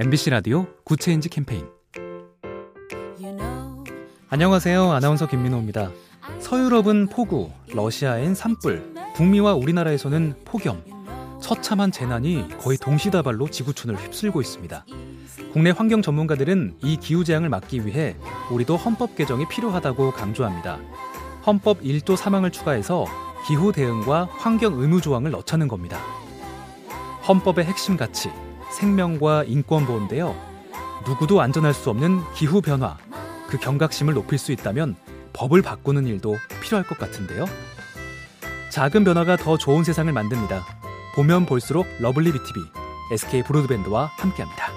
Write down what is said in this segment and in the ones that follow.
MBC 라디오 Good Change 캠페인 안녕하세요. 아나운서 김민호입니다. 서유럽은 폭우, 러시아엔 산불, 북미와 우리나라에서는 폭염, 처참한 재난이 거의 동시다발로 지구촌을 휩쓸고 있습니다. 국내 환경 전문가들은 이 기후재앙을 막기 위해 우리도 헌법 개정이 필요하다고 강조합니다. 헌법 1조 4항을 추가해서 기후 대응과 환경 의무 조항을 넣자는 겁니다. 헌법의 핵심 가치, 생명과 인권 보호인데요. 누구도 안전할 수 없는 기후 변화, 그 경각심을 높일 수 있다면 법을 바꾸는 일도 필요할 것 같은데요. 작은 변화가 더 좋은 세상을 만듭니다. 보면 볼수록 lovely B tv SK 브로드밴드와 함께합니다.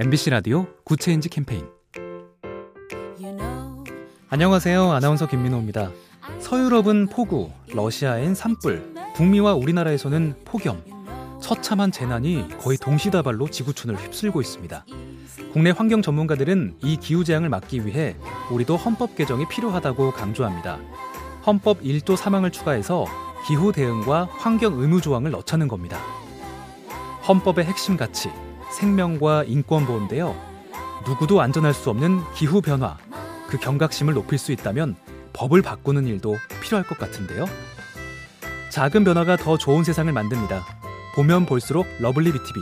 MBC 라디오 Good Change 캠페인 안녕하세요. 아나운서 김민호입니다. 서유럽은 폭우, 러시아엔 산불, 북미와 우리나라에서는 폭염, 처참한 재난이 거의 동시다발로 지구촌을 휩쓸고 있습니다. 국내 환경 전문가들은 이 기후재앙을 막기 위해 우리도 헌법 개정이 필요하다고 강조합니다. 헌법 1조 4항을 추가해서 기후 대응과 환경 의무 조항을 넣자는 겁니다. 헌법의 핵심 가치, 생명과 인권 보호인데요. 누구도 안전할 수 없는 기후 변화, 그 경각심을 높일 수 있다면 법을 바꾸는 일도 필요할 것 같은데요. 작은 변화가 더 좋은 세상을 만듭니다. 보면 볼수록 lovely B tv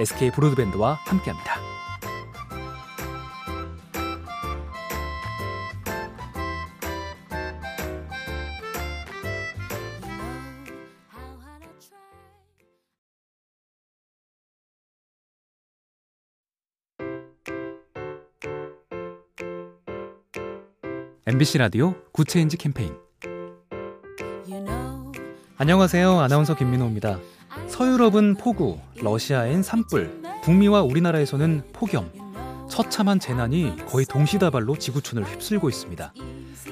SK 브로드밴드와 함께합니다. MBC 라디오 Good Change 캠페인 안녕하세요. 아나운서 김민호입니다. 서유럽은 폭우, 러시아엔 산불, 북미와 우리나라에서는 폭염, 처참한 재난이 거의 동시다발로 지구촌을 휩쓸고 있습니다.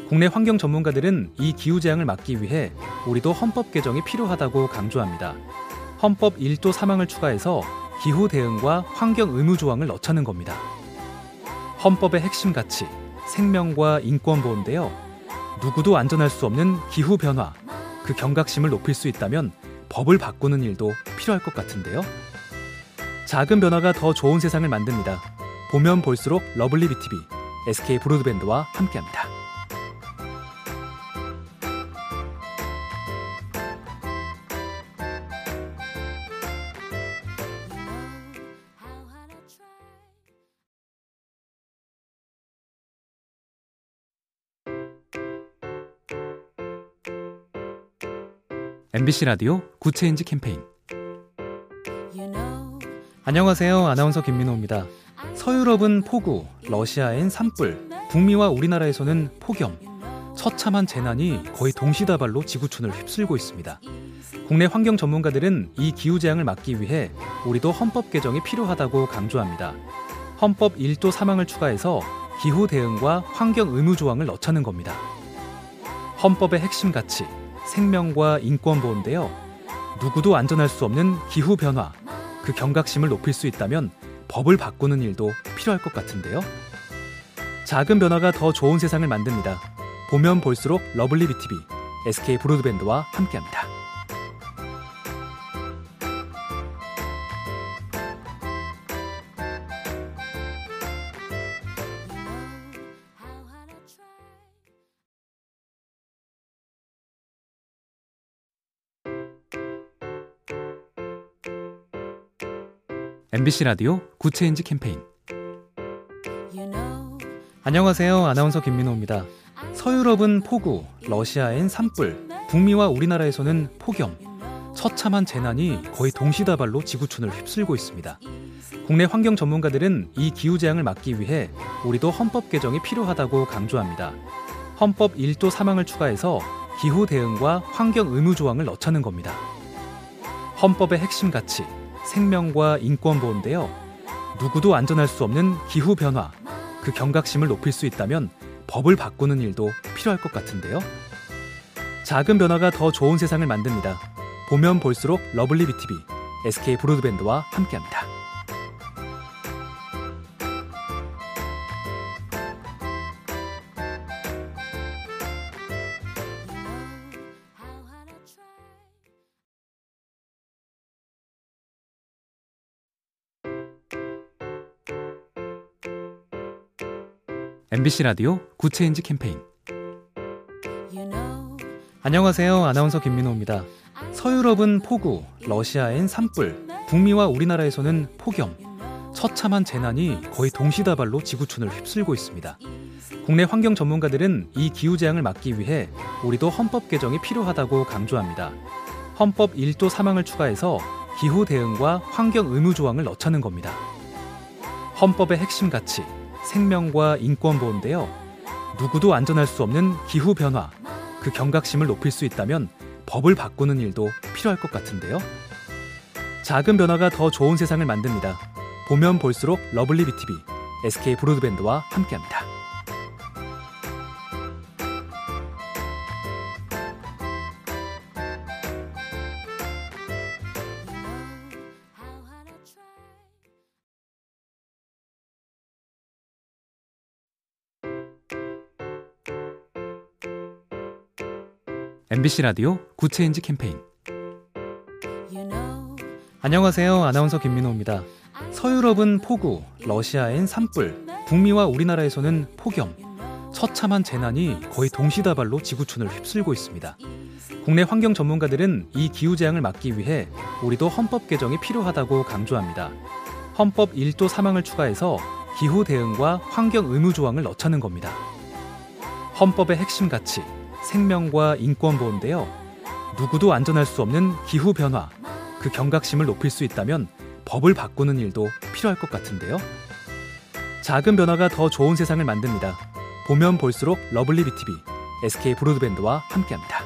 국내 환경 전문가들은 이 기후재앙을 막기 위해 우리도 헌법 개정이 필요하다고 강조합니다. 헌법 1조 4항을 추가해서 기후 대응과 환경 의무 조항을 넣자는 겁니다. 헌법의 핵심 가치, 생명과 인권 보호인데요. 누구도 안전할 수 없는 기후 변화, 그 경각심을 높일 수 있다면 법을 바꾸는 일도 필요할 것 같은데요. 작은 변화가 더 좋은 세상을 만듭니다. 보면 볼수록 lovely B tv SK 브로드밴드와 함께합니다. MBC 라디오 Good Change 캠페인 안녕하세요. 아나운서 김민호입니다. 서유럽은 폭우, 러시아엔 산불, 북미와 우리나라에서는 폭염, 처참한 재난이 거의 동시다발로 지구촌을 휩쓸고 있습니다. 국내 환경 전문가들은 이 기후재앙을 막기 위해 우리도 헌법 개정이 필요하다고 강조합니다. 헌법 1조 4항을 추가해서 기후 대응과 환경 의무 조항을 넣자는 겁니다. 헌법의 핵심 가치, 생명과 인권 보호인데요. 누구도 안전할 수 없는 기후 변화, 그 경각심을 높일 수 있다면 법을 바꾸는 일도 필요할 것 같은데요. 작은 변화가 더 좋은 세상을 만듭니다. 보면 볼수록 lovely B tv SK 브로드밴드와 함께합니다. MBC 라디오 good change 캠페인 안녕하세요. 아나운서 김민호입니다. 서유럽은 폭우, 러시아엔 산불, 북미와 우리나라에서는 폭염, 처참한 재난이 거의 동시다발로 지구촌을 휩쓸고 있습니다. 국내 환경 전문가들은 이 기후재앙을 막기 위해 우리도 헌법 개정이 필요하다고 강조합니다. 헌법 1조 3항을 추가해서 기후 대응과 환경 의무 조항을 넣자는 겁니다. 헌법의 핵심 가치, 생명과 인권 보호인데요. 누구도 안전할 수 없는 기후 변화, 그 경각심을 높일 수 있다면 법을 바꾸는 일도 필요할 것 같은데요. 작은 변화가 더 좋은 세상을 만듭니다. 보면 볼수록 lovely B tv SK 브로드밴드와 함께합니다. MBC 라디오 good change 캠페인 안녕하세요. 아나운서 김민호입니다. 서유럽은 폭우, 러시아엔 산불, 북미와 우리나라에서는 폭염, 처참한 재난이 거의 동시다발로 지구촌을 휩쓸고 있습니다. 국내 환경 전문가들은 이 기후재앙을 막기 위해 우리도 헌법 개정이 필요하다고 강조합니다. 헌법 1조 3항을 추가해서 기후 대응과 환경 의무 조항을 넣자는 겁니다. 헌법의 핵심 가치, 생명과 인권 보호인데요. 누구도 안전할 수 없는 기후 변화, 그 경각심을 높일 수 있다면 법을 바꾸는 일도 필요할 것 같은데요. 작은 변화가 더 좋은 세상을 만듭니다. 보면 볼수록 lovely B tv SK 브로드밴드와 함께합니다. MBC 라디오 good change 캠페인 안녕하세요. 아나운서 김민호입니다. 서유럽은 폭우, 러시아엔 산불, 북미와 우리나라에서는 폭염, 처참한 재난이 거의 동시다발로 지구촌을 휩쓸고 있습니다. 국내 환경 전문가들은 이 기후재앙을 막기 위해 우리도 헌법 개정이 필요하다고 강조합니다. 헌법 1조 3항을 추가해서 기후 대응과 환경 의무 조항을 넣자는 겁니다. 헌법의 핵심 가치, 생명과 인권 보호인데요. 누구도 안전할 수 없는 기후 변화, 그 경각심을 높일 수 있다면 법을 바꾸는 일도 필요할 것 같은데요. 작은 변화가 더 좋은 세상을 만듭니다. 보면 볼수록 lovely B tv SK 브로드밴드와 함께합니다.